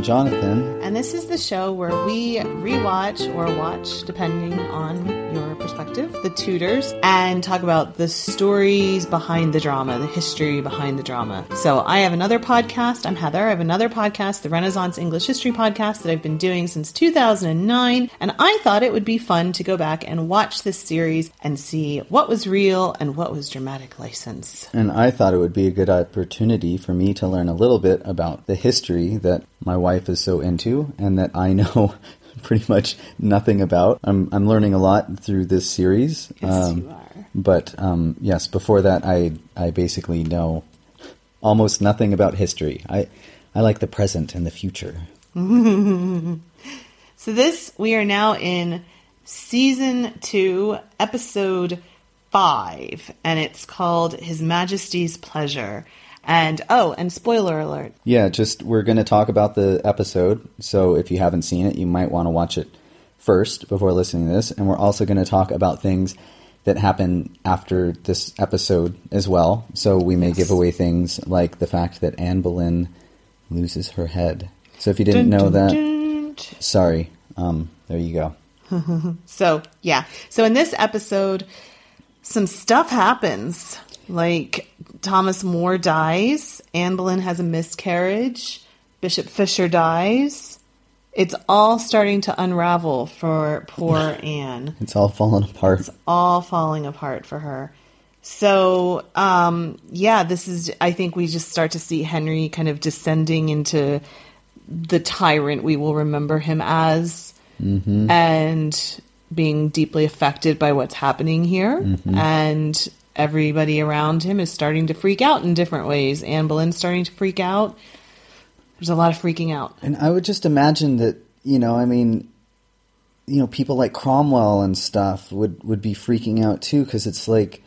I'm Jonathan. and this is the show where we rewatch or watch, depending on your perspective, the Tudors, and talk about the stories behind the drama, the history behind the drama. So I have another podcast. I'm Heather. I have another podcast, the Renaissance English History Podcast, that I've been doing since 2009. And I thought it would be fun to go back and watch this series and see what was real and what was dramatic license. And I thought it would be a good opportunity for me to learn a little bit about the history that my wife is so into and that I know pretty much nothing about. I'm, I'm learning a lot through this series. Yes, you are. But um, yes, before that, I, I basically know almost nothing about history. I, I like the present and the future. So this we are now in season 2, episode 5, and it's called His Majesty's Pleasure. And oh, and spoiler alert. Yeah, just we're going to talk about the episode. So if you haven't seen it, you might want to watch it first before listening to this. And we're also going to talk about things that happen after this episode as well. So we may Yes. give away things like the fact that Anne Boleyn loses her head. So if you didn't Dun, know dun, that, dun. sorry. Um, there you go. So, yeah. So in this episode some stuff happens. Like Thomas More dies, Anne Boleyn has a miscarriage, Bishop Fisher dies. It's all starting to unravel for poor Anne. It's all fallen apart. It's all falling apart for her. So, um, yeah, this is, I think we just start to see Henry kind of descending into the tyrant we will remember him as and being deeply affected by what's happening here. And everybody around him is starting to freak out in different ways. Anne Boleyn's starting to freak out. There's a lot of freaking out. And I would just imagine that, you know, I mean, you know, people like Cromwell and stuff would, would be freaking out too because it's like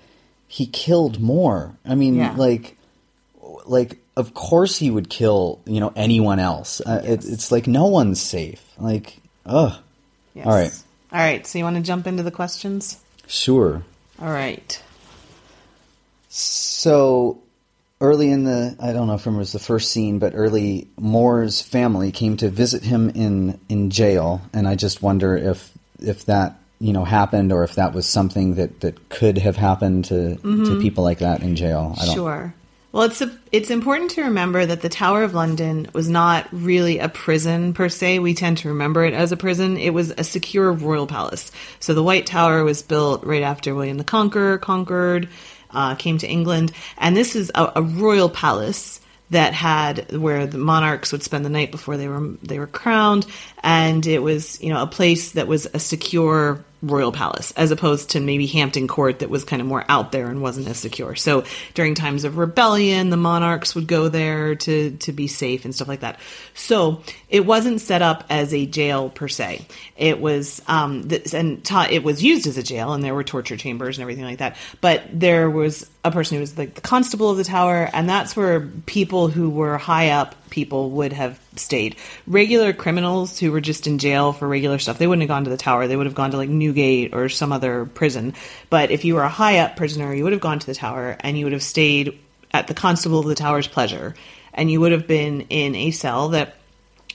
he killed More. I mean, Yeah. like, like of course he would kill, you know, anyone else. Uh, it, it's like no one's safe. Like, ugh. Yes. All right. All right. So you want to jump into the questions? Sure. All right. So early in the I don't know if it was the first scene, but early More's family came to visit him in in jail, and I just wonder if if that you know happened or if that was something that that could have happened to to mm-hmm. people like that in jail. I don't. Sure. Well, it's a, it's important to remember that the Tower of London was not really a prison per se. We tend to remember it as a prison. It was a secure royal palace. So the White Tower was built right after William the Conqueror conquered, uh, came to England, and this is a, a royal palace that had where the monarchs would spend the night before they were they were crowned, and it was you know a place that was a secure royal palace as opposed to maybe Hampton Court that was kind of more out there and wasn't as secure. So during times of rebellion, the monarchs would go there to to be safe and stuff like that. So it wasn't set up as a jail per se. It was um this, and ta- it was used as a jail and there were torture chambers and everything like that. But there was a person who was like the constable of the tower and that's where people who were high up people would have stayed. Regular criminals who were just in jail for regular stuff, they wouldn't have gone to the tower. They would have gone to like Newgate or some other prison. But if you were a high up prisoner, you would have gone to the tower and you would have stayed at the constable of the tower's pleasure. And you would have been in a cell that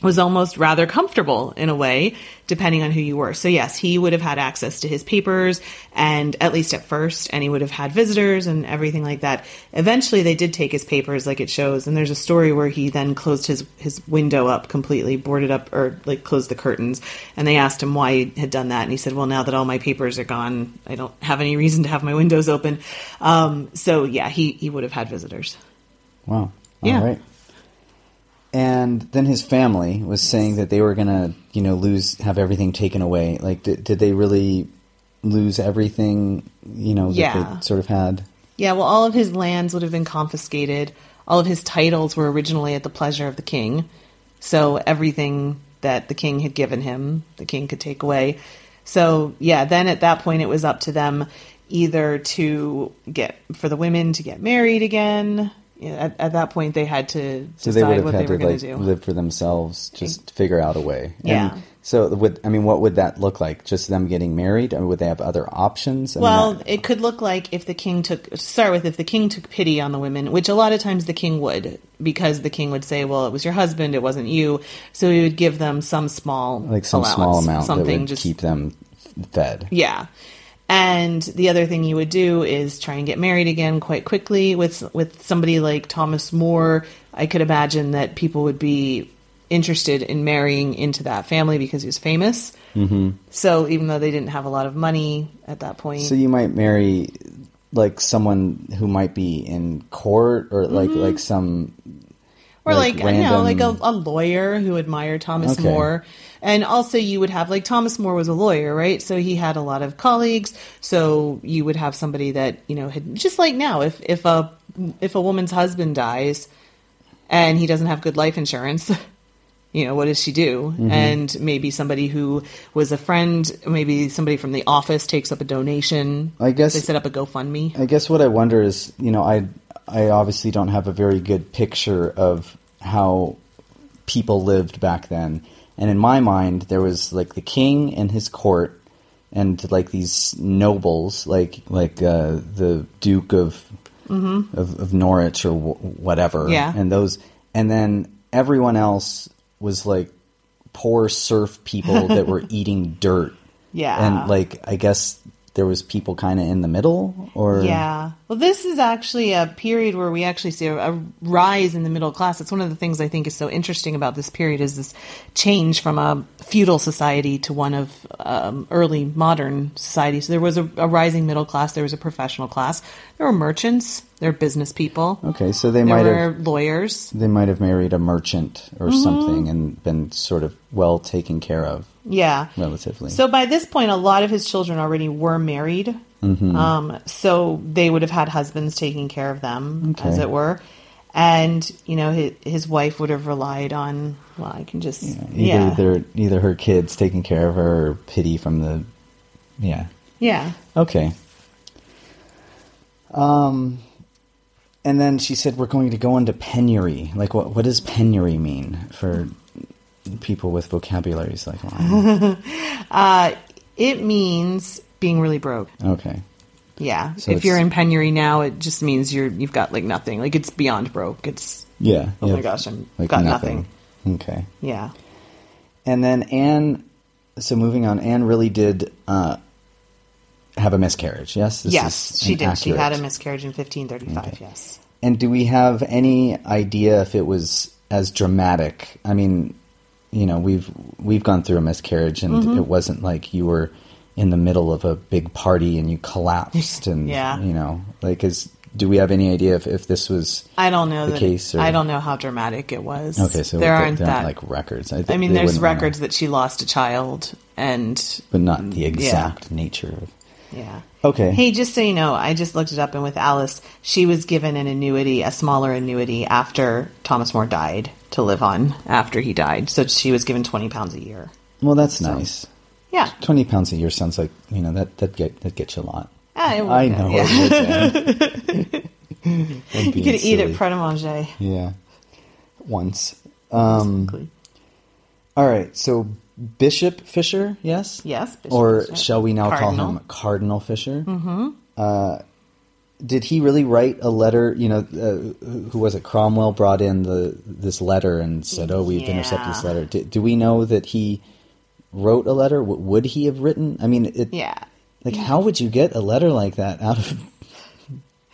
was almost rather comfortable in a way, depending on who you were. So, yes, he would have had access to his papers, and at least at first, and he would have had visitors and everything like that. Eventually, they did take his papers, like it shows, and there's a story where he then closed his, his window up completely, boarded up, or like closed the curtains, and they asked him why he had done that, and he said, Well, now that all my papers are gone, I don't have any reason to have my windows open. Um, so, yeah, he, he would have had visitors. Wow. Yeah. All right. And then his family was saying that they were gonna, you know, lose, have everything taken away. Like, did, did they really lose everything? You know, that Yeah. they sort of had. Yeah, well, all of his lands would have been confiscated. All of his titles were originally at the pleasure of the king. So everything that the king had given him, the king could take away. So, yeah, then at that point, it was up to them either to get, for the women to get married again. At, at that point, they had to So they would decide have what they were to going like to do. live for themselves, just figure out a way. Yeah. And so, would I mean, what would that look like? Just them getting married, or would they have other options? I mean, Well, that- it could look like if the king took to start with if the king took pity on the women, which a lot of times the king would, because the king would say, "Well, it was your husband, it wasn't you," so he would give them some small, like some allowance, small amount that something would just keep them fed. yeah. And the other thing you would do is try and get married again quite quickly with with somebody like Thomas More. I could imagine that people would be interested in marrying into that family because he was famous. Mm-hmm. So even though they didn't have a lot of money at that point, So you might marry like someone who might be in court, or like Mm-hmm. like some or like like, you know, like a, a lawyer who admired Thomas Okay. More. And also, you would have like Thomas More was a lawyer, right? So he had a lot of colleagues. So you would have somebody that you know had just like now, if if a if a woman's husband dies and he doesn't have good life insurance. You know, what does she do? Mm-hmm. And maybe somebody who was a friend, maybe somebody from the office takes up a donation. I guess- they set up a GoFundMe. I guess what I wonder is, you know, I I obviously don't have a very good picture of how people lived back then. And in my mind, there was like the king and his court, and like these nobles, like like uh, the Duke of, of of Norwich or w- whatever, Mm-hmm. Yeah. and those, and then everyone else was like poor serf people that were eating dirt. Yeah. and like I guess there was people kind of in the middle, or Yeah. Well, this is actually a period where we actually see a, a rise in the middle class. It's one of the things I think is so interesting about this period is this change from a feudal society to one of um, early modern society. So there was a, a rising middle class. There was a professional class. There were merchants. There were business people. Okay, so they There might were have lawyers. they might have married a merchant or Mm-hmm. something and been sort of well taken care of Yeah. relatively. So by this point, a lot of his children already were married. Um, so they would have had husbands taking care of them, Okay. as it were. And you know, his, his wife would have relied on. Well, I can just either yeah, they're either her kids taking care of her or pity from the yeah. yeah. Okay. Um and then she said we're going to go into penury. Like what what does penury mean for people with vocabularies like mine? It means being really broke. okay. Yeah. So if you're in penury now, it just means you're you've got like nothing. Like it's beyond broke. It's Yeah. Oh my gosh, I'm- got nothing. Okay. yeah. And then Anne. So moving on, Anne really did uh, have a miscarriage. Yes. This yes, she did. She had a miscarriage in 1535. Okay. Yes. And do we have any idea if it was as dramatic? I mean, you know, we've we've gone through a miscarriage, and Mm-hmm. it wasn't like you were in the middle of a big party and you collapsed, and Yeah. you know, like is do we have any idea if, if this was? I don't know the case, or- I don't know how dramatic it was. Okay, so there there aren't that. like records. I th- mean, there's wouldn't wanna- records that she lost a child, and but not the exact nature of. yeah. Okay. Hey, just so you know, I just looked it up, and with Alice, she was given an annuity, a smaller annuity, after Thomas More died to live on after he died. So she was given twenty pounds a year. Well, that's nice. Yeah, Twenty pounds a year sounds like you know that that get that gets you a lot. Ah, it I know. yeah. it would, man. I'm You could eat at pret a manger. Yeah. Once. Um, basically. all right. So Bishop Fisher, yes? Yes, Bishop or Fisher. shall we now Cardinal. call him Cardinal Fisher? Mm-hmm. Uh, did he really write a letter? You know, uh, who was it? Cromwell brought in the this letter and said, "Oh, we've intercepted this letter." Do, do we know that he wrote a letter? what would he have written? I mean, it, Yeah. like how would you get a letter like that out of?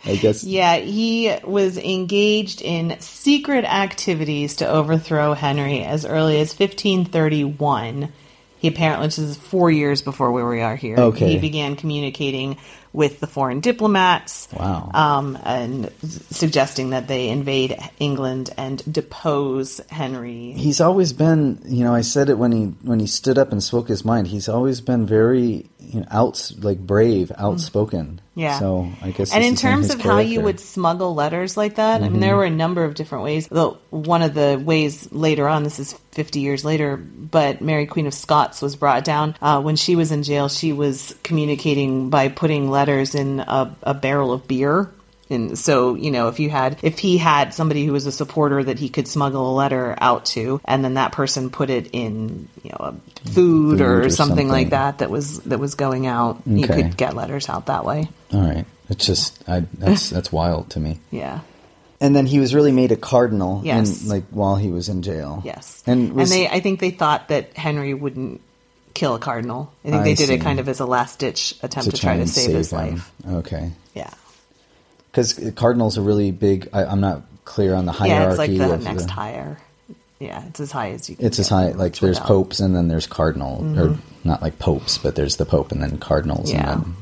I guess. Yeah, he was engaged in secret activities to overthrow Henry as early as 1531. He apparently, this is four years before where we are here. Okay. He began communicating with the foreign diplomats. Wow. Um, and suggesting that they invade England and depose Henry. He's always been, you know, I said it when he when he stood up and spoke his mind. He's always been very, you know, out like brave, outspoken. Yeah. So I guess. And in terms of how you would smuggle letters like that, I mean, Mm-hmm. there were a number of different ways. Though one of the ways later on, this is 50 years later, but Mary Queen of Scots was brought down. Uh, when she was in jail, she was communicating by putting letters in a, a barrel of beer. And so, you know, if you had, if he had somebody who was a supporter that he could smuggle a letter out to, and then that person put it in, you know, a food, Food or, or something, like that that was that was going out, you could get letters out that way. All right. It's just I that's that's wild to me. Yeah. And then he was really made a cardinal Yes. in like while he was in jail. Yes, And was, they, I think they thought that Henry wouldn't kill a cardinal. I think I they did see. it kind of as a last ditch attempt to, try, to and save, his him. life. Okay. Yeah, Because cardinals are really big. I, I'm not clear on the hierarchy. yeah, it's like the of next the, higher. Yeah, it's as high as you. Can It's as high like there's without- popes and then there's cardinal or not like popes, but there's the pope and then cardinals. Yeah. And then,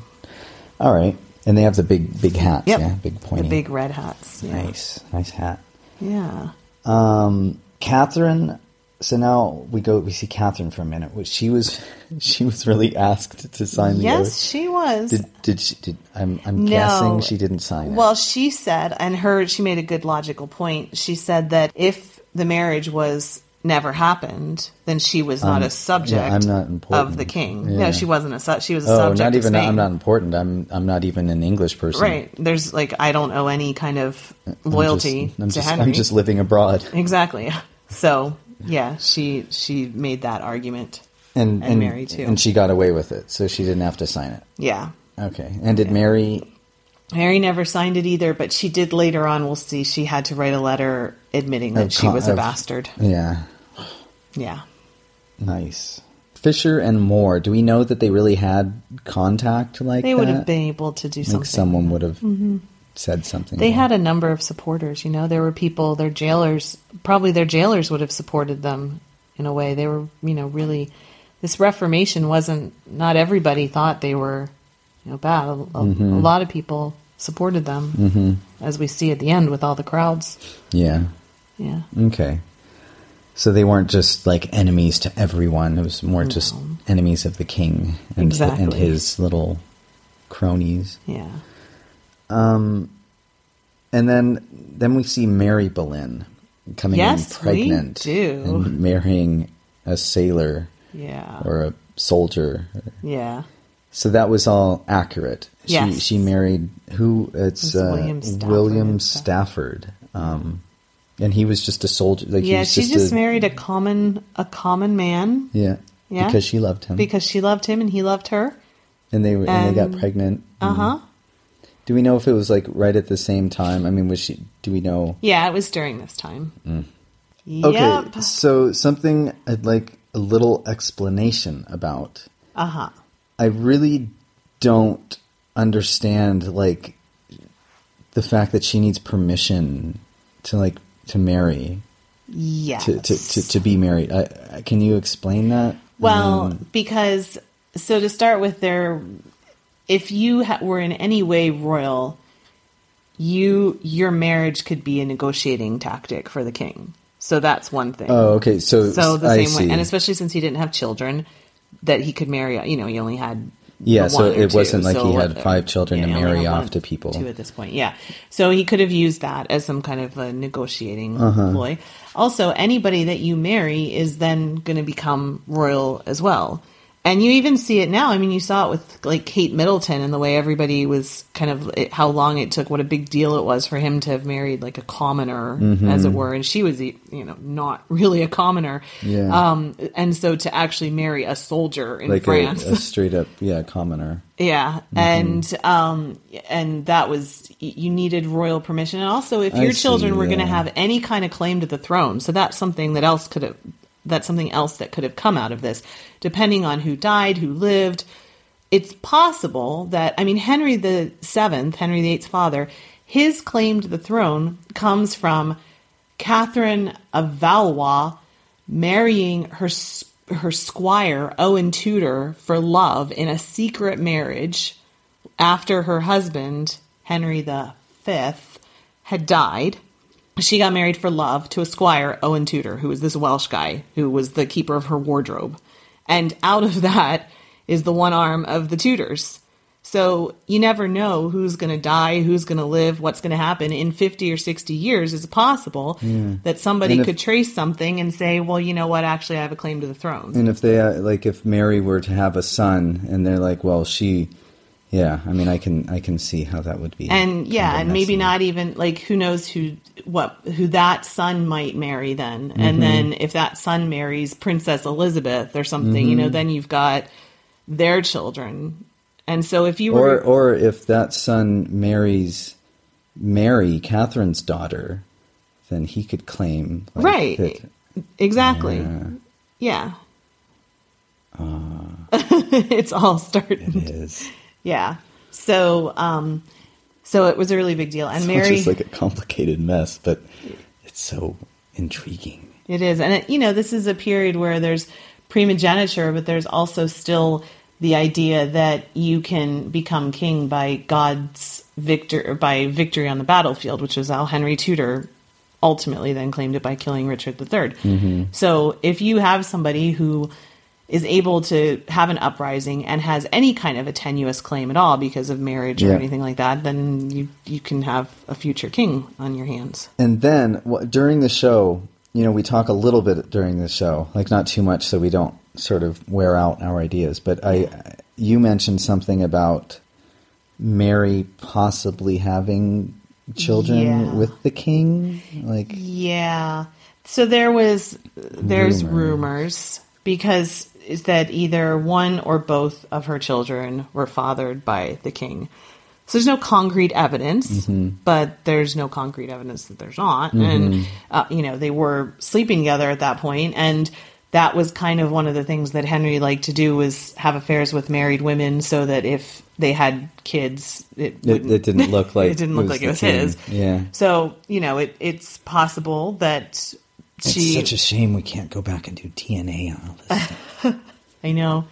all right. And they have the big big hats. Yep, Yeah, big pointy. the big red hats. Yeah. Nice, nice hat. Yeah. Um, Catherine. So now we go. We see Catherine for a minute. Which she was, she was really asked to sign the Yes, oath. she was. Did did she? Did I'm I'm No. guessing she didn't sign it. Well, she said, and her, she made a good logical point. She said that if the marriage was never happened, then she was not Um, a subject yeah, I'm not important. of the king. Yeah. No, she wasn't a su- she was a oh, subject. not of even. I'm not important. I'm I'm not even an English person. Right. There's like I don't owe any kind of I'm loyalty just, I'm to just, Henry. I'm just living abroad. exactly. So yeah, she she made that argument. And And Mary, too. And she got away with it, so she didn't have to sign it. Yeah. Okay. And did Mary? Mary never signed it either, but she did later on. We'll see. She had to write a letter admitting that Of she was a of- bastard. Yeah. Yeah. Nice. Fisher and More. Do we know that they really had contact like They would that? have been able to do like something. someone would have mm-hmm. Said something. They had a number of supporters. You know, there were people. Their jailers, probably their jailers, would have supported them in a way. They were, you know, really. This Reformation wasn't. Not everybody thought they were, you know, bad. A, Mm-hmm. a lot of people supported them, as we see at the end with all the crowds. Yeah. Yeah, Okay. So they weren't just like enemies to everyone. It was more just enemies of the king and, Exactly. and his little cronies. yeah, And then then we see Mary Boleyn coming Yes, in pregnant and marrying a sailor yeah, or a soldier. yeah. So that was all accurate. She Yes. she married who? It's It's uh, William Stafford. William Stafford. Um, and he was just a soldier. Like Yeah, she just, just a, married a common a common man Yeah. Yeah. Because she loved him. because she loved him and he loved her. and they were- and they got pregnant. Uh huh. Do we know if it was like right at the same time? I mean, was she? Do we know? Yeah, it was during this time. Mm. Okay, so something I'd like a little explanation about. Uh huh. I really don't understand like the fact that she needs permission to like to marry Yes. to to, to, to be married. I, I, can you explain that? Well, because so to start with, there, if you ha- were in any way royal, you your marriage could be a negotiating tactic for the king. So that's one thing. oh, okay. So so the I same way, and especially since he didn't have children, that he could marry. You know, he only had Yeah, so it two, wasn't like so he had five children to marry off to people. Two at this point, yeah. So he could have used that as some kind of a negotiating Uh-huh. ploy. Also, anybody that you marry is then going to become royal as well. And you even see it now. I mean, you saw it with like Kate Middleton and the way everybody was kind of it, how long it took, what a big deal it was for him to have married like a commoner, Mm-hmm. as it were, and she was you know not really a commoner. Yeah. Um, and so to actually marry a soldier in like France, a straight up yeah commoner. yeah, and um, and that was you needed royal permission, and also if I your children see, were going to have any kind of claim to the throne, so that's something that else could have that's something else that could have come out of this, depending on who died, who lived. It's possible that I mean Henry the Seventh, Henry VIII's father, his claim to the throne comes from Catherine of Valois marrying her her squire Owen Tudor for love in a secret marriage after her husband Henry the Fifth had died. She got married for love to a squire Owen Tudor, who was this Welsh guy who was the keeper of her wardrobe, and out of that is the one arm of the Tudors. So you never know who's going to die, who's going to live, what's going to happen in 50 or 60 years. Is possible that somebody if- could trace something and say, well, you know what, actually, I have a claim to the throne? And if they uh, like, if Mary were to have a son, and they're like, well, she, yeah, I mean, I can, I can see how that would be. and yeah, and maybe not even like who knows who what who that son might marry then, Mm-hmm. and then if that son marries Princess Elizabeth or something, you know, Mm-hmm. then you've got their children. And so if you were Or, or if that son marries Mary, Catherine's daughter, then he could claim, like, right, that- exactly, yeah. it's all starting. it is. Yeah. So, um, so it was a really big deal, and It's Mary. just like a complicated mess, but it's so intriguing. It is. And, it, you know, this is a period where there's primogeniture, but there's also still the idea that you can become king by God's victor, by victory on the battlefield, which was how Henry Tudor ultimately then claimed it by killing Richard III. So if you have somebody who is able to have an uprising and has any kind of a tenuous claim at all because of marriage or anything like that, then you you can have a future king on your hands. And then wh- during the show, you know, we talk a little bit during the show, like not too much, so we don't sort of wear out our ideas. But I, you mentioned something about Mary possibly having children Yeah. with the king, like Yeah. So there was there's Rumor. rumors because is that either one or both of her children were fathered by the king. So there's no concrete evidence, Mm-hmm. but there's no concrete evidence that there's not. And uh, you know they were sleeping together at that point, and that was kind of one of the things that Henry liked to do was have affairs with married women, so that if they had kids, it it, it didn't look like it didn't look like the it was his. Yeah, So you know, it, it's possible that she. it's such a shame we can't go back and do DNA on all this. stuff. I know.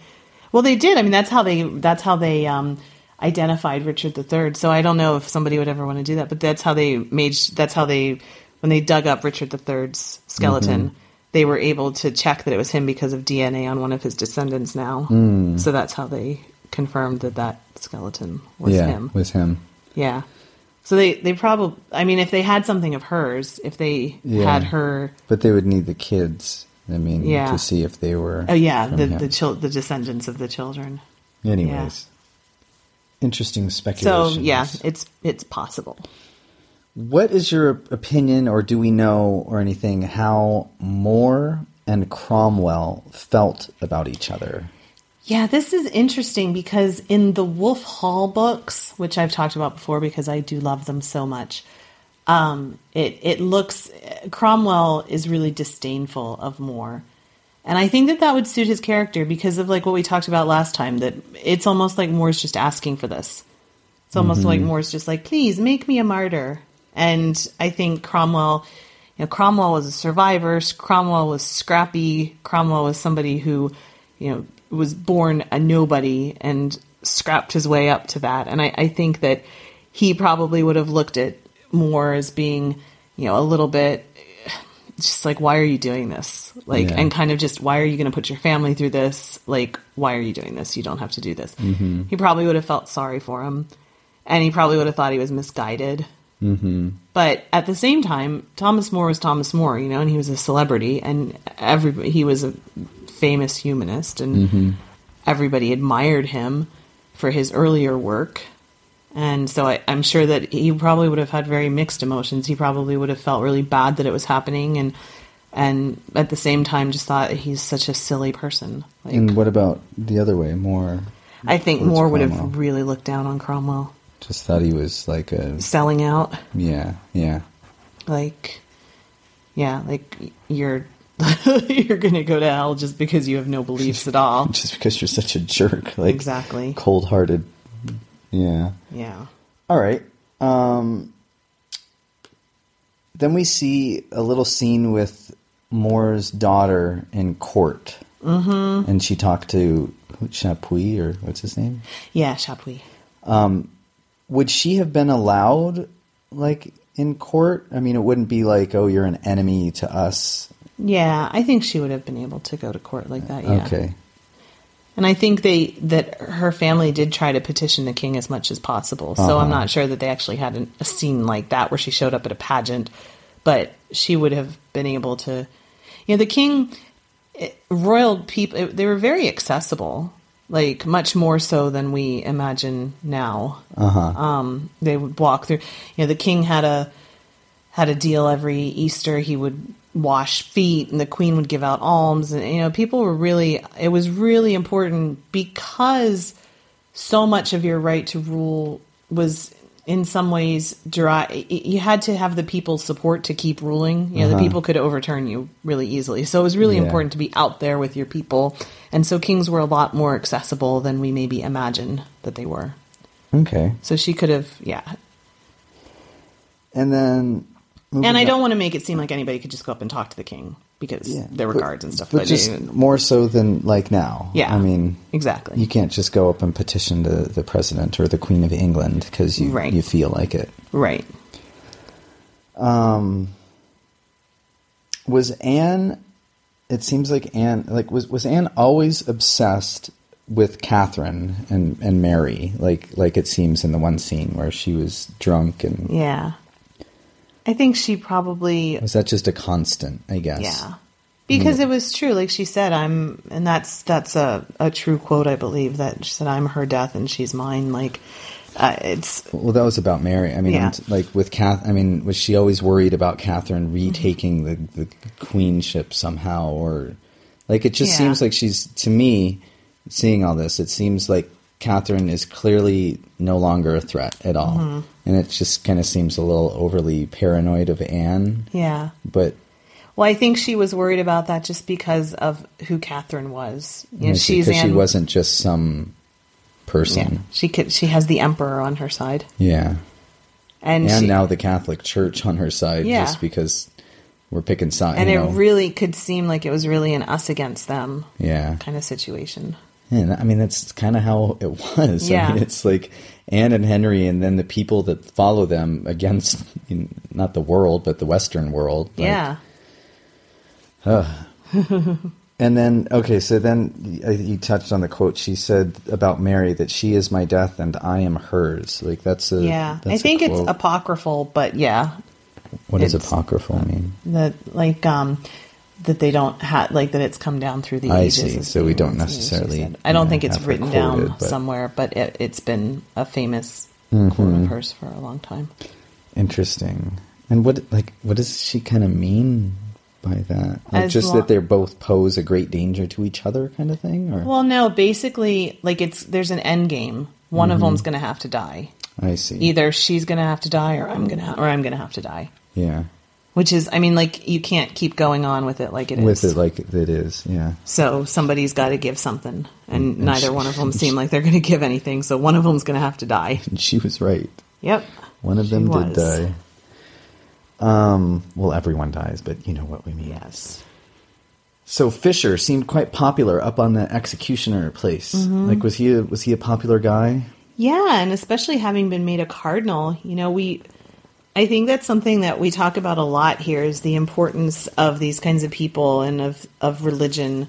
Well, they did. I mean, that's how they. That's how they um, identified Richard III. So I don't know if somebody would ever want to do that, but that's how they made. That's how they when they dug up Richard III's skeleton. Mm-hmm. They were able to check that it was him because of DNA on one of his descendants now. Mm. So that's how they confirmed that that skeleton was yeah, him. was him. Yeah. So they they probably. I mean, if they had something of hers, if they Yeah. had her. But they would need the kids. I mean, Yeah. to see if they were. Oh yeah, the him. the chil- the descendants of the children. Anyways, interesting speculation. So yeah, it's it's possible. What is your opinion, or do we know, or anything, how More and Cromwell felt about each other? Yeah, this is interesting because in the Wolf Hall books, which I've talked about before because I do love them so much, um, it it looks Cromwell is really disdainful of More, and I think that that would suit his character because of like what we talked about last time. That it's almost like More's just asking for this. It's almost like More's just like, please make me a martyr. And I think Cromwell, you know, Cromwell was a survivor. Cromwell was scrappy. Cromwell was somebody who, you know, was born a nobody and scrapped his way up to that. And I, I think that he probably would have looked at More as being, you know, a little bit just like, why are you doing this? Like, Yeah. and kind of just, why are you going to put your family through this? Like, why are you doing this? You don't have to do this. He probably would have felt sorry for him. And he probably would have thought he was misguided. Mm-hmm. But at the same time, Thomas More was Thomas More, you know, and he was a celebrity, and everybody, he was a famous humanist, and mm-hmm. everybody admired him for his earlier work. And so I, I'm sure that he probably would have had very mixed emotions. He probably would have felt really bad that it was happening, and and at the same time just thought he's such a silly person. Like, And what about the other way? More I think More would Cromwell? have really looked down on Cromwell just thought he was like a selling out. yeah, yeah. Like, yeah, like you're you're gonna go to hell just because you have no beliefs at all. Just because you're such a jerk, like Exactly. cold-hearted. Yeah. Yeah. All right. Um, then we see a little scene with More's daughter in court, mm-hmm. and she talked to Chapuis or what's his name. Yeah, Chapuis. Would she have been allowed, like in court? I mean, it wouldn't be like, oh, you're an enemy to us. Yeah, I think she would have been able to go to court like that. Yeah. Okay. And I think they that her family did try to petition the king as much as possible. So I'm not sure that they actually had an, a scene like that where she showed up at a pageant, but she would have been able to. You know, the king, it, royal people, it, they were very accessible, like much more so than we imagine now. Uh Um, they would walk through. You know, the king had a had a deal every Easter. He would wash feet, and the queen would give out alms. And you know, people were really. It was really important because so much of your right to rule was, in some ways, dry. You had to have the people's support to keep ruling. You know, the uh-huh. people could overturn you really easily. So it was really Yeah. important to be out there with your people. And so kings were a lot more accessible than we maybe imagine that they were. Okay. So she could have, yeah, And then. Moving And I on- don't want to make it seem like anybody could just go up and talk to the king because Yeah, there were but- guards and stuff. But, just uh, more so than like now. Yeah. I mean, exactly. you can't just go up and petition the, the president or the queen of England because you Right. you feel like it. right. Um. Was Anne? It seems like Anne like was was Anne always obsessed with Catherine and and Mary like like it seems in the one scene where she was drunk and Yeah. I think she probably was that just a constant? I guess. yeah. Because it was true, like she said, I'm and that's that's a, a true quote I believe that she said I'm her death and she's mine. Like uh, it's Well, that was about Mary. I mean, Yeah. Like with Kath. I mean, was she always worried about Catherine retaking the, the queenship somehow, or like it just Yeah. seems like she's to me seeing all this. It seems like Catherine is clearly no longer a threat at all, Mm-hmm. and it just kind of seems a little overly paranoid of Anne. yeah. But Well, I think she was worried about that just because of who Catherine was. You know, she's because she wasn't just some Yeah, person. she could. She has the emperor on her side, Yeah, and and she, now the Catholic Church on her side, Yeah. just because we're picking sides. and it know. really could seem like it was really an us against them yeah. kind of situation. Yeah, I mean that's kind of how it was. I Yeah. mean, it's like Anne and Henry, and then the people that follow them against you know, not the world, but the Western world. Like, yeah, And then okay, so then uh, you touched on the quote she said about Mary that she is my death and I am hers. Like that's a yeah. I that's a think it's apocryphal, but yeah, what does apocryphal mean? that like um that they don't have like that it's come down through the I ages. see. So we don't necessarily. I don't you think it's written down but- somewhere, but it, it's been a famous Mm-hmm. quote of hers for a long time. Interesting. And what like what does she kind of mean by that? Like As just that they're both pose a great danger to each other, kind of thing, or Well, no, basically, like it's there's an end game. One Mm-hmm. of them's going to have to die. I see. Either she's going to have to die, or I'm gonna, or I'm going to have to die. Yeah. Which is, I mean, like you can't keep going on with it like it is. with it like it is. Yeah, So somebody's got to give something, and, and neither she- one of them seem like they're going to give anything. So one of them's going to have to die. and she was right. Yep. One of them did die. Um, well, everyone dies, but you know what we mean. Yes. So Fisher seemed quite popular up on the executioner place. Mm-hmm. Like, was he a, was he a popular guy? Yeah, and especially having been made a cardinal, you know, we I think that's something that we talk about a lot here is the importance of these kinds of people and of of religion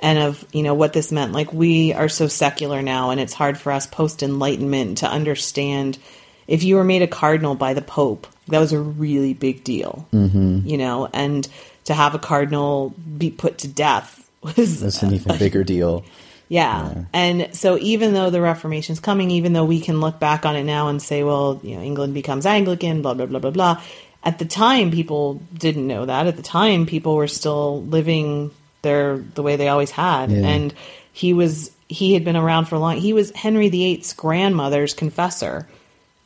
and of, you know, what this meant. Like we are so secular now and it's hard for us post enlightenment to understand if you were made a cardinal by the pope, that was a really big deal. Mm-hmm. You know, and to have a cardinal be put to death was That's an even bigger deal. Yeah. Yeah. And so even though the Reformation's coming, even though we can look back on it now and say, well, you know, England becomes Anglican, blah, blah, blah, blah, blah. At the time, people didn't know that. At the time, people were still living their the way they always had. Yeah. And he was he had been around for a long he was Henry VIII's grandmother's confessor.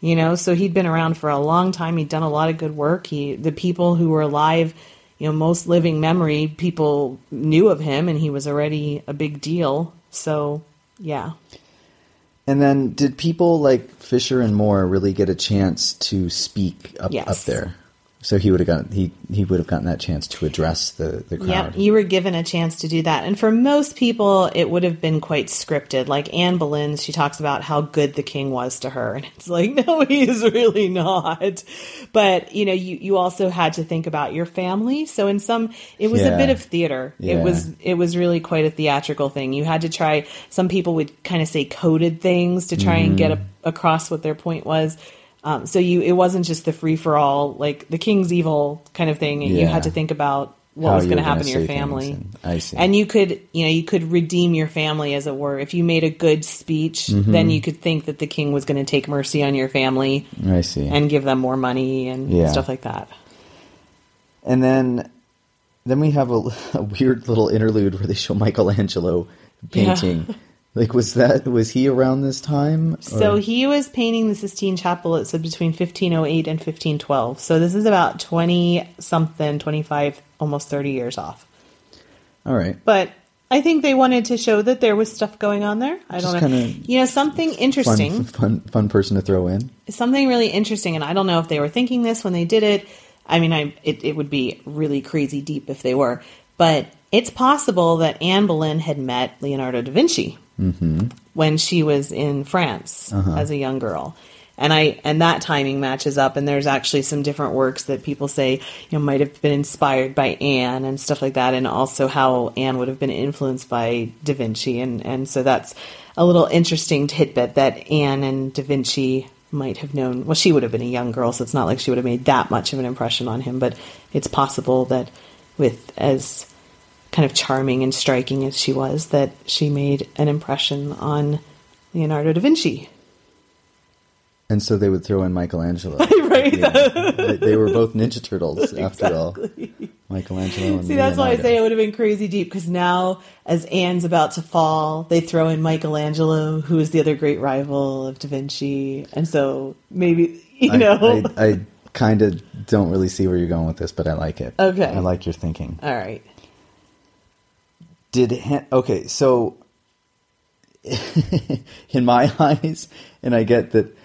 You know, so he'd been around for a long time. He'd done a lot of good work. He the people who were alive, you know, most living memory, people knew of him and he was already a big deal. So, yeah. And then, did people like Fisher and More really get a chance to speak up Yes. up there? So he would have gotten he he would have gotten that chance to address the the crowd. Yep, you were given a chance to do that. And for most people, it would have been quite scripted. Like Anne Boleyn, she talks about how good the king was to her. And it's like, no, he is really not. But, you know, you, you also had to think about your family. So in some, it was Yeah. a bit of theater. Yeah. It was, it was really quite a theatrical thing. You had to try, some people would kind of say coded things to try and get Mm-hmm. a, across what their point was. Um, so you, it wasn't just the free for all, like the king's evil kind of thing. And you had to think about what How was going to happen to your family. and- I see. And you could, you know, you could redeem your family, as it were. If you made a good speech, Mm-hmm. then you could think that the king was going to take mercy on your family I see. and give them more money and Yeah. stuff like that. And then then we have a, a weird little interlude where they show Michelangelo painting. Like was that was he around this time? So he was painting the Sistine Chapel. It said between 1508 and 1512. So this is about 20 something, 25, almost 30 years off. all right. But I think they wanted to show that there was stuff going on there. I Just don't know. You know, something interesting. Fun, fun fun person to throw in. something really interesting, and I don't know if they were thinking this when they did it. I mean, I it, it would be really crazy deep if they were, but it's possible that Anne Boleyn had met Leonardo da Vinci Mm-hmm. when she was in France uh-huh. as a young girl. And I and that timing matches up and there's actually some different works that people say, you know, might have been inspired by Anne and stuff like that and also how Anne would have been influenced by Da Vinci. And and so that's a little interesting tidbit that Anne and Da Vinci might have known. Well she would have been a young girl so it's not like she would have made that much of an impression on him but it's possible that with as kind of charming and striking as she was that she made an impression on Leonardo da Vinci. And so they would throw in Michelangelo. Right. Yeah. they, were both Ninja Turtles after all. Michelangelo and See, that's why I say it would have been crazy deep because now, as Anne's about to fall, they throw in Michelangelo, who is the other great rival of Da Vinci, and so maybe you I- know. I, I, kind of don't really see where you're going with this, but I like it. Okay. I like your thinking. All right. Did Hen- okay? So, in my eyes, and I get that,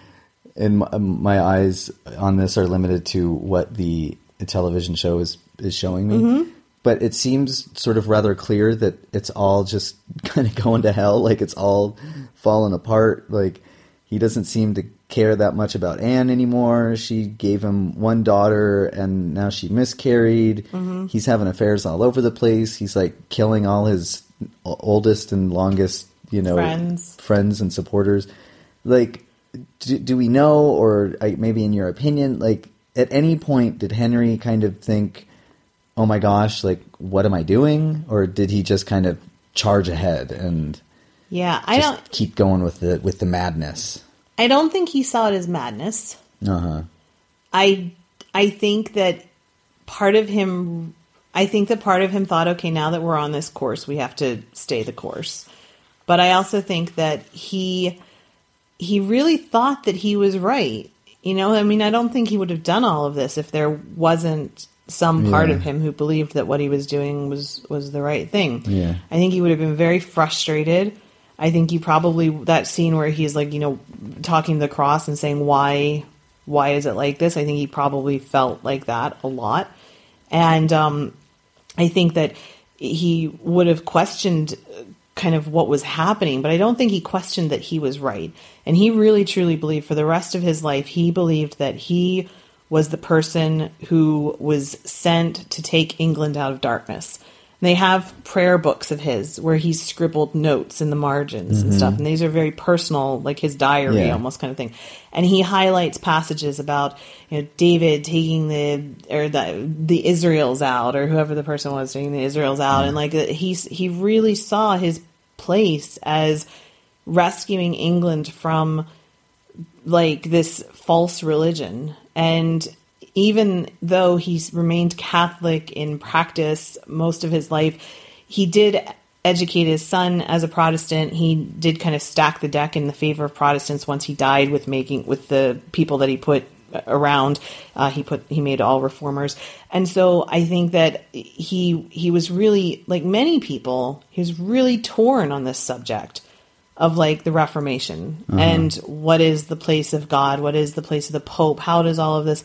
in my, my eyes on this are limited to what the television show is is showing me. Mm-hmm. But it seems sort of rather clear that it's all just kind of going to hell. Like it's all falling apart. Like he doesn't seem to care that much about Anne anymore. She gave him one daughter and now she miscarried. Mm-hmm. He's having affairs all over the place. He's like killing all his oldest and longest, you know, Friends. friends and supporters. Like, do, do we know, or I- maybe in your opinion, like at any point did Henry kind of think, "Oh my gosh, like what am I doing?" Or did he just kind of charge ahead and Yeah, I just don't. keep going with the with the madness? I don't think he saw it as madness. Uh huh. I I think that part of him I think that part of him thought, okay, now that we're on this course, we have to stay the course. But I also think that he he really thought that he was right. You know, I mean, I don't think he would have done all of this if there wasn't some part Yeah. of him who believed that what he was doing was was the right thing. Yeah. I think he would have been very frustrated. I think he probably that scene where he's like, you know, talking the cross and saying why why is it like this? I think he probably felt like that a lot. And um I think that he would have questioned uh, kind of what was happening, but I don't think he questioned that he was right. And he really truly believed for the rest of his life, he believed that he was the person who was sent to take England out of darkness. They have prayer books of his where he's scribbled notes in the margins and stuff. Mm-hmm. And these are very personal, like his diary Yeah. almost kind of thing. And he highlights passages about you know David taking the or the the Israels out or whoever the person was taking the Israels out and like he's he really saw his place as rescuing England from like this false religion. And even though he's remained Catholic in practice most of his life, he did educate his son as a Protestant. He did kind of stack the deck in the favor of Protestants once he died with making with the people that he put around. Uh, he put he made all reformers, and so I think that he he was really like many people. He was really torn on this subject of like the Reformation and what is the place of God, what is the place of the Pope, how does all of this.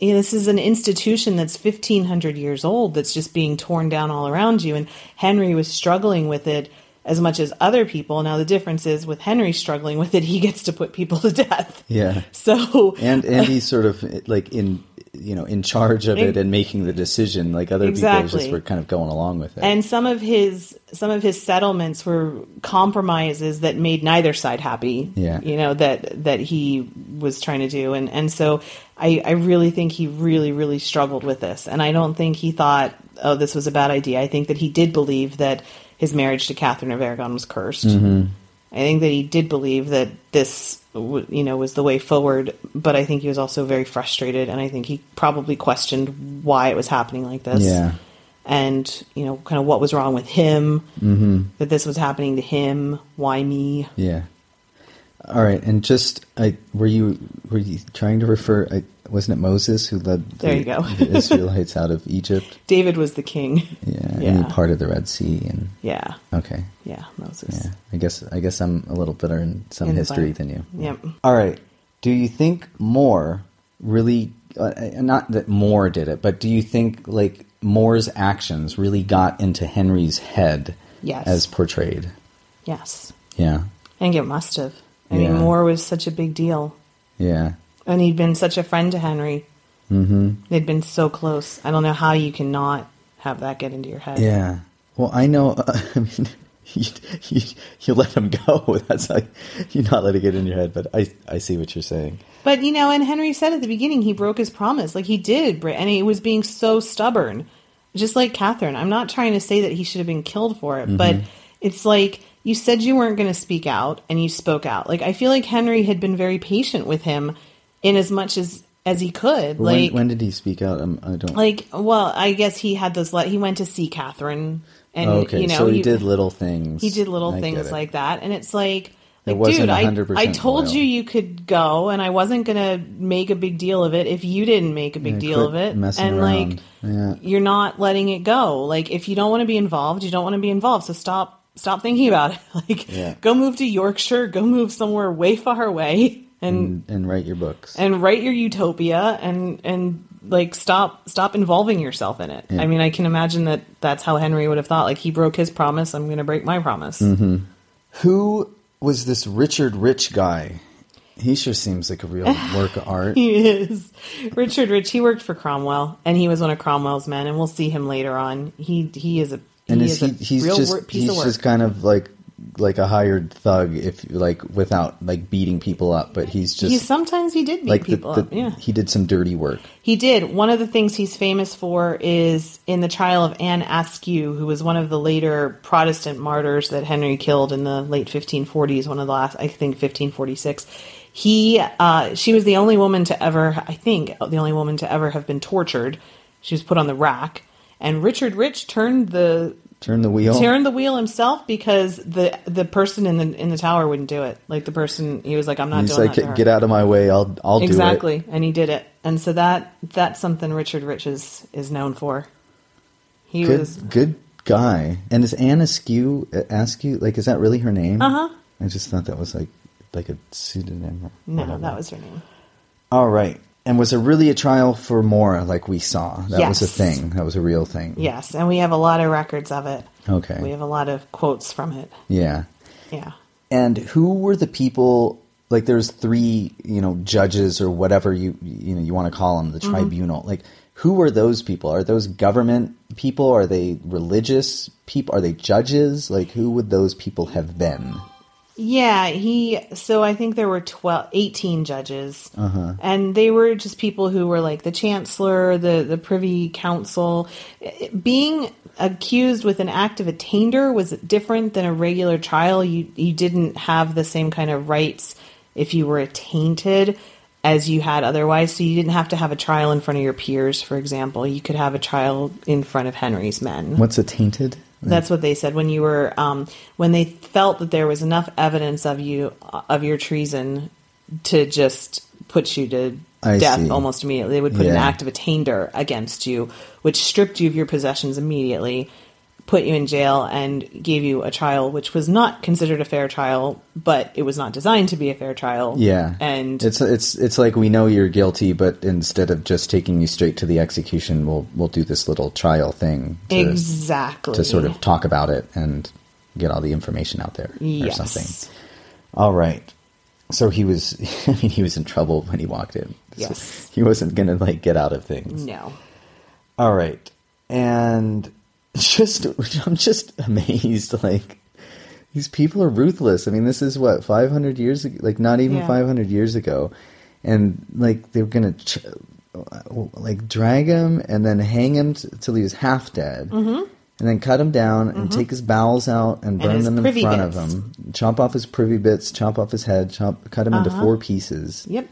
You know, this is an institution that's 1500 years old that's just being torn down all around you and henry was struggling with it as much as other people now the difference is with henry struggling with it he gets to put people to death Yeah. so And and he's sort of like in you know in charge of it and making the decision. Like other people just were kind of going along with it. and some of his some of his settlements were compromises that made neither side happy Yeah. you know that that he was trying to do and and so i i really think he really really struggled with this. And i don't think he thought oh this was a bad idea. I think that he did believe that his marriage to catherine of aragon was cursed. I think that he did believe that this you know was the way forward. But i think he was also very frustrated. And i think he probably questioned why it was happening like this. Yeah. and you know kind of what was wrong with him mm-hmm. that this was happening to him. Why me? Yeah. All right, and just I were you were you trying to refer? I, wasn't it Moses who led There the, you go. the Israelites out of Egypt? david was the king Yeah, Yeah. and he parted the Red Sea, and yeah okay, yeah moses yeah. I guess I guess I'm a little better in some In history than you. Yep. All right. Do you think More really? Uh, uh, not that More did it, but do you think like More's actions really got into Henry's head Yes. as portrayed? yes Yeah, i think it must have i Yeah. mean more was such a big deal yeah, and he'd been such a friend to henry mm-hmm. they'd been so close i don't know how you cannot have that get into your head yeah. Well, I know. I mean, you, you, you let him go. That's like you not let it get in your head. But I I see what you're saying. But you know, and Henry said at the beginning he broke his promise. Like he did, and he was being so stubborn, just like Catherine. I'm not trying to say that he should have been killed for it, but it's like you said you weren't going to speak out, and you spoke out. Like I feel like Henry had been very patient with him, in as much as as he could. When, Like, when did he speak out? Um, I don't. like, well, I guess he had those. Le- he went to see Catherine, and Oh, okay, you know, so he, did little things. he did little I things like that, and it's like, It like dude, I, 100% I told loyal. you you could go, and I wasn't gonna make a big deal of it if you didn't make a big Yeah, deal of it, and around. like, Yeah. you're not letting it go. Like, if you don't want to be involved, you don't want to be involved. So stop, stop thinking about it. Like, Yeah. go move to Yorkshire, go move somewhere way far away, and and, and write your books. and write your utopia and and like stop stop involving yourself in it. Yeah. I mean, I can imagine that that's how Henry would have thought. Like he broke his promise, I'm going to break my promise. Mm-hmm. Who was this Richard Rich guy? He sure seems like a real work of art. He is Richard Rich. He worked for Cromwell, and he was one of Cromwell's men, and we'll see him later on. He he is a And he is he? He's just he's just kind of like like a hired thug, if like without like beating people up, but he's just he sometimes he did beat like the, people the- up. Yeah, he did some dirty work. He did. One of the things he's famous for is in the trial of Anne Askew, who was one of the later Protestant martyrs that Henry killed in the late 1540s, one of the last, I think, 1546. He, uh, she was the only woman to ever, I think, the only woman to ever have been tortured. She was put on the rack, and Richard Rich turned the Turn the wheel. turned the wheel himself because the the person in the in the tower wouldn't do it. Like the person, he was like, "I'm not he's doing like, that." to her." get out of my way. I'll I'll exactly and he did it and so that that's something richard rich is is known for he do. Good was good guy. And is Anne Askew Askew like is that really her name? uh-huh I just thought that was like like a pseudonym. no that was her name All right. And was there really a trial for more like we saw? That was a thing. That was a real thing. yes and we have a lot of records of it Okay. we have a lot of quotes from it Yeah. yeah And who were the people? Like, there's three, you know, judges or whatever you you know you want to call them, the mm-hmm. tribunal. Like, who were those people? Are those government people? Are they religious people? Are they judges? Like, who would those people have been? Yeah, he. So I think there were 12, 18 judges, Uh-huh. and they were just people who were like the chancellor, the the privy council. Being accused with an act of attainder was different than a regular trial. You you didn't have the same kind of rights if you were attainted as you had otherwise. So you didn't have to have a trial in front of your peers, for example. You could have a trial in front of Henry's men. What's a tainted? That's what they said when you were um, when they felt that there was enough evidence of you of your treason to just put you to I death see. almost immediately. They would put an act of attainder against you, which stripped you of your possessions immediately, put you in jail, and gave you a trial, which was not considered a fair trial, but it was not designed to be a fair trial. Yeah, and it's it's it's like we know you're guilty, but instead of just taking you straight to the execution, we'll we'll do this little trial thing to, exactly to sort of talk about it and get all the information out there or something. All right. So he was, I mean, he was in trouble when he walked in. So Yes. he wasn't gonna like get out of things. no. All right, and just I'm just amazed. Like these people are ruthless. I mean, this is what 500 years ago, like not even Yeah. 500 years ago, and like they're gonna ch- like drag him and then hang him t- till he was half dead. Mm-hmm. And then cut him down and take his bowels out and burn his them in front bits. of him. Chop off his privy bits, chop off his head, chop, cut him into four pieces. Yep.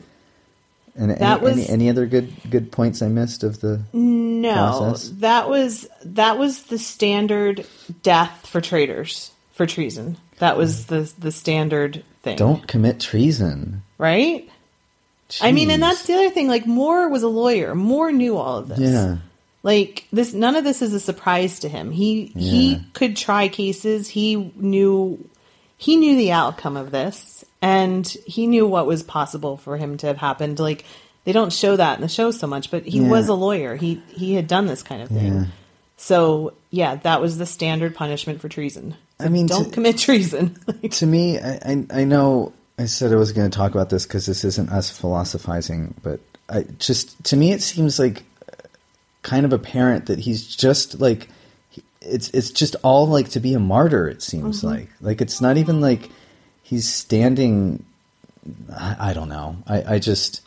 And any, That was- any, any other good good points I missed of the? No, process? that was that was the standard death for traitors for treason. That was the the standard thing. Don't commit treason. right? I mean, and that's the other thing. Like More was a lawyer. More knew all of this. Yeah. Like this, none of this is a surprise to him. He he could try cases. He knew he knew the outcome of this, and he knew what was possible for him to have happened. Like they don't show that in the show so much, but he Yeah. was a lawyer. He he had done this kind of thing. Yeah. So yeah, that was the standard punishment for treason. I mean, don't to- commit treason. To me, I, I, I know I said I was going to talk about this because this isn't us philosophizing, but I just to me it seems like kind of apparent that he's just like it's it's just all like to be a martyr. It seems Mm-hmm. like like it's not even like he's standing. I, I don't know. I, I just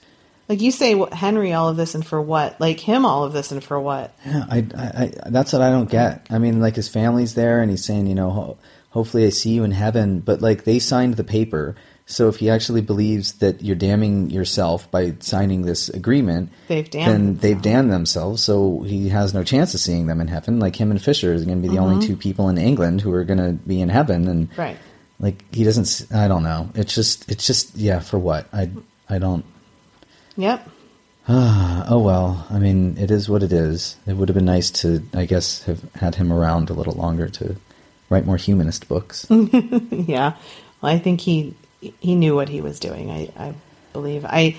like you say, Henry, all of this and for what? Like him, all of this and for what? Yeah, I, I, I, that's what I don't get. I mean, like his family's there, and he's saying, you know, ho- hopefully I see you in heaven. But like they signed the paper, so if he actually believes that you're damning yourself by signing this agreement, They've damned then they've damned themselves. So he has no chance of seeing them in heaven. Like him and Fisher is going to be the only two people in England who are going to be in heaven, and Mm-hmm. Right. Like he doesn't. I don't know. It's just, it's just, yeah. For what? I, I don't. Yep. Oh well, I mean, it is what it is. It would have been nice to, I guess, have had him around a little longer to write more humanist books. Yeah. Well, I think he he knew what he was doing. I I believe. I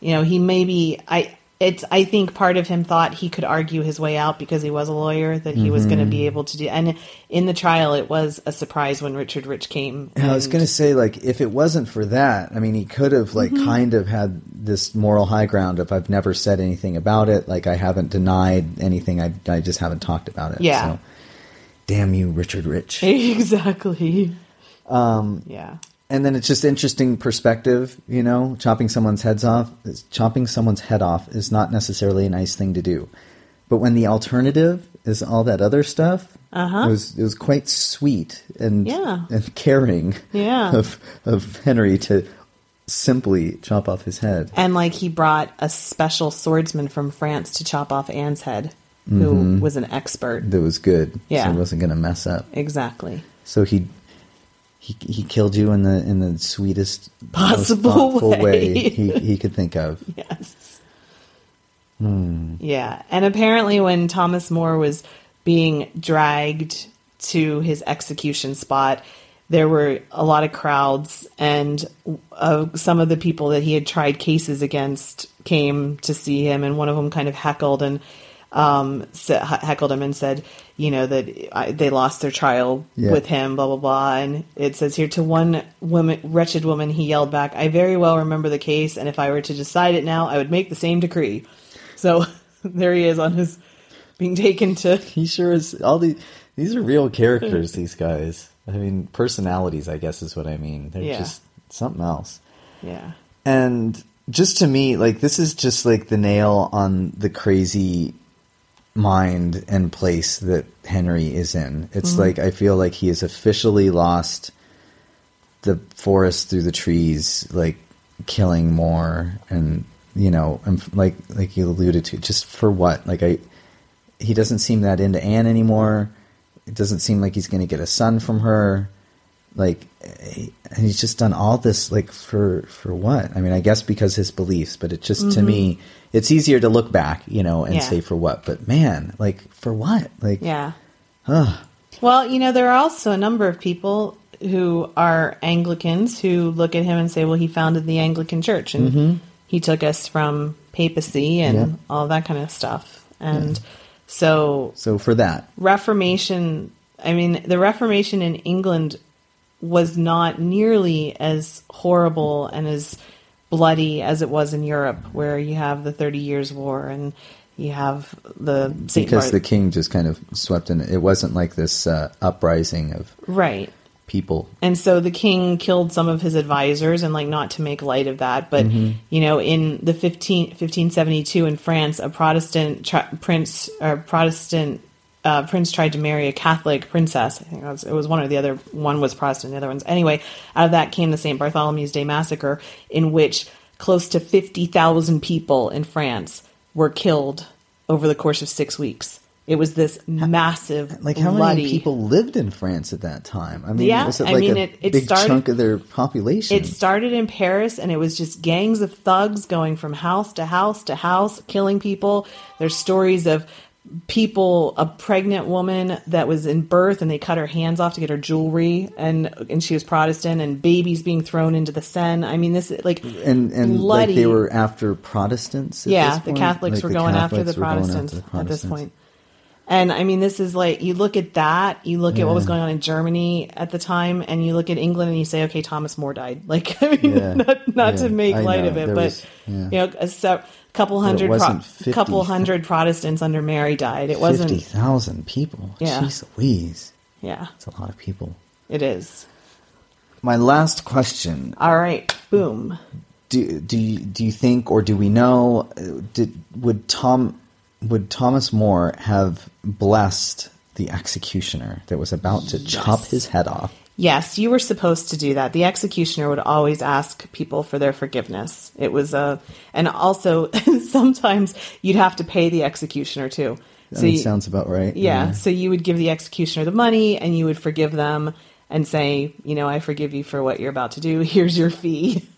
you know, he maybe I it's I think part of him thought he could argue his way out because he was a lawyer that he was going to be able to do. And in the trial it was a surprise when Richard Rich came. And I was going to say, like, if it wasn't for that, I mean, he could have, like, Mm-hmm. kind of had this moral high ground of I've never said anything about it. Like, I haven't denied anything. I, I just haven't talked about it. Yeah. So, damn you, Richard Rich. exactly. Um yeah. And then it's just interesting perspective, you know, chopping someone's heads off, chopping someone's head off is not necessarily a nice thing to do. But when the alternative is all that other stuff, Uh-huh. it was it was quite sweet and Yeah. and caring Yeah. of of Henry to simply chop off his head. And like he brought a special swordsman from France to chop off Anne's head who was an expert. That was good. Yeah. So he wasn't gonna mess up. Exactly. So he he he killed you in the in the sweetest Possible way, way. he, he could think of. Yes. Yeah. And apparently, when Thomas More was being dragged to his execution spot, there were a lot of crowds, and uh, some of the people that he had tried cases against came to see him, and one of them kind of heckled and um, heckled him and said, you know, that I, they lost their trial Yeah. with him, blah blah blah. And it says here to one woman, wretched woman, he yelled back, "I very well remember the case, and if I were to decide it now, I would make the same decree." So there he is on his being taken to. He sure is. All the these are real characters. These guys. I mean, personalities. I guess is what I mean. They're Yeah. just something else. Yeah. And just to me, like this is just like the nail on the crazy mind and place that Henry is in. It's Mm-hmm. like I feel like he has officially lost the forest through the trees, like killing more, and you know, and like like you alluded to, just for what? Like I, he doesn't seem that into Anne anymore. It doesn't seem like he's going to get a son from her. Like, and he's just done all this like for for what? I mean, I guess because his beliefs, but it just to me, it's easier to look back, you know, and Mm-hmm. Yeah. say for what. But man, like for what? Like, Yeah. ugh. Well, you know, there are also a number of people who are Anglicans who look at him and say, well, he founded the Anglican Church and he took us from papacy and Mm-hmm. Yeah. all that kind of stuff. And so so for that, Reformation, I mean, the Reformation in England was not nearly as horrible and as bloody as it was in Europe, where you have the Thirty Years' War and you have the Saint because the king just kind of swept in. It wasn't like this uh, uprising of right. people. And so the king killed some of his advisors, and like not to make light of that, but you know, in the 15, 1572 in France, a Protestant tri- prince or Protestant uh, prince tried to marry a Catholic princess. I think it was, it was one or the other. One was Protestant, the other one's anyway. Out of that came the St. Bartholomew's Day massacre, in which close to fifty thousand people in France were killed over the course of six weeks. It was this massive, Like how bloody, many people lived in France at that time? I mean, Yeah, was it I like mean, a it- it big started- chunk of their population? It started in Paris and it was just gangs of thugs going from house to house to house, killing people. There's stories of people, a pregnant woman that was in birth and they cut her hands off to get her jewelry and and she was Protestant and babies being thrown into the Seine. I mean this is like and and like they were after Protestants. At yeah, the? Catholics Like, were the going after the going after Protestants at this point. And I mean, this is like you look at that, you look at what was going on in Germany at the time, and you look at England, and you say, okay, Thomas More died. Like, I mean, Yeah. not, not to make I light know. of it, There but was- yeah. you know, a se- couple hundred, wasn't pro- 50. couple hundred Protestants under Mary died. It wasn't. Fifty thousand people. Yeah. Jeez Louise, Yeah, that's a lot of people. it is. My last question: All right, boom. Do do you, do you think, or do we know? uh, Did would Tom would Thomas More have blessed the executioner that was about to chop his head off? Yes, you were supposed to do that. The executioner would always ask people for their forgiveness. It was a, and also sometimes you'd have to pay the executioner too. That you- sounds about right. yeah, so you would give the executioner the money and you would forgive them and say, you know, I forgive you for what you're about to do. Here's your fee.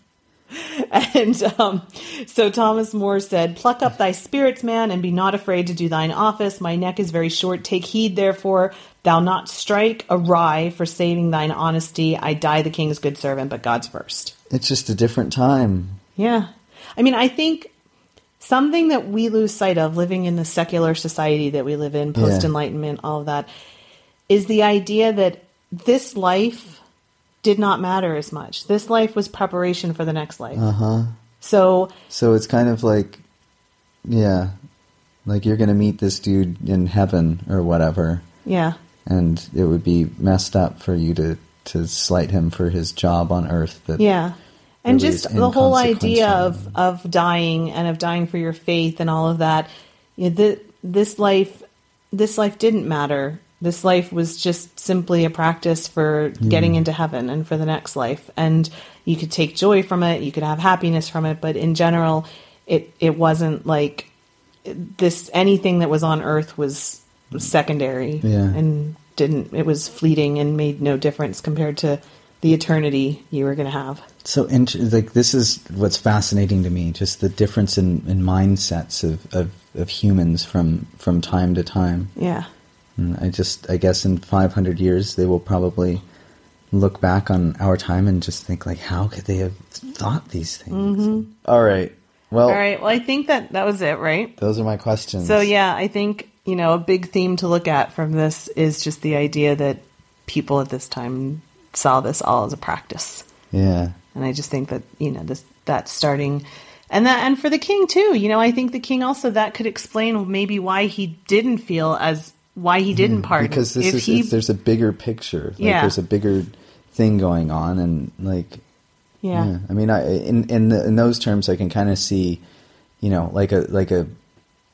And um, so Thomas More said, Pluck up thy spirits, man, and be not afraid to do thine office. My neck is very short. Take heed, therefore, thou not strike awry for saving thine honesty. I die the king's good servant, but God's first. It's just a different time. Yeah. I mean, I think something that we lose sight of living in the secular society that we live in, post enlightenment, all of that, is the idea that this life did not matter as much. This life was preparation for the next life. Uh-huh. So, So it's kind of like, yeah, like you're going to meet this dude in heaven or whatever, yeah. and it would be messed up for you to to slight him for his job on Earth. That Yeah. And really just the whole idea of, of dying and of dying for your faith and all of that. You know, the, this life, this life didn't matter. This life was just simply a practice for getting hmm. into heaven and for the next life. And you could take joy from it. You could have happiness from it. But in general, it, it wasn't like this, anything that was on earth was, was secondary Yeah. and didn't, it was fleeting and made no difference compared to the eternity you were going to have. So, int- like, this is what's fascinating to me: just the difference in, in mindsets of, of, of humans from from time to time. Yeah. And I just, I guess, in 500 years, they will probably look back on our time and just think, like, how could they have thought these things? Mm-hmm. All right. Well, All right. Well, I think that that was it, right? those are my questions. So, yeah, I think, you know, a big theme to look at from this is just the idea that people at this time saw this all as a practice. Yeah. And I just think that, you know, this that's starting and that and for the king too, you know, I think the king also that could explain maybe why he didn't feel as why he didn't hmm, pardon. Because this if is, he, there's a bigger picture. Like, Yeah. There's a bigger thing going on, and like, yeah. Yeah, I mean, I in in the, in those terms, I can kind of see, you know, like a like a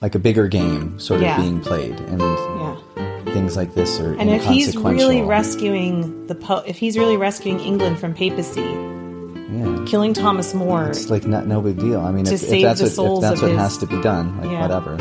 like a bigger game sort of being played, and Yeah. things like this are And if he's really rescuing the po- if he's really rescuing England from papacy, yeah. killing Thomas More, It's like not, no big deal. I mean, if, if that's what if that's what his- has to be done, like Yeah. whatever.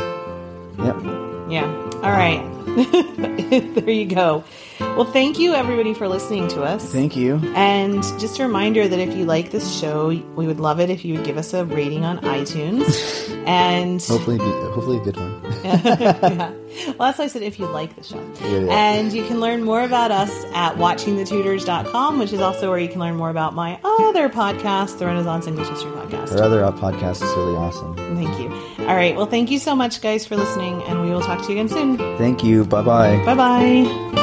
Yep. yeah. All right. there you go. Well, thank you everybody for listening to us. Thank you. And just a reminder that if you like this show, we would love it if you would give us a rating on iTunes. and Hopefully, hopefully a good one. yeah. Well, that's why I said if you like the show. Yeah, yeah. And you can learn more about us at watchingthetudors.com, which is also where you can learn more about my other podcast, the Renaissance English History Podcast. Our other podcast is really awesome. Thank you. All right. Well, thank you so much, guys, for listening, and we will talk to you again soon. Thank you. Bye bye. Bye bye.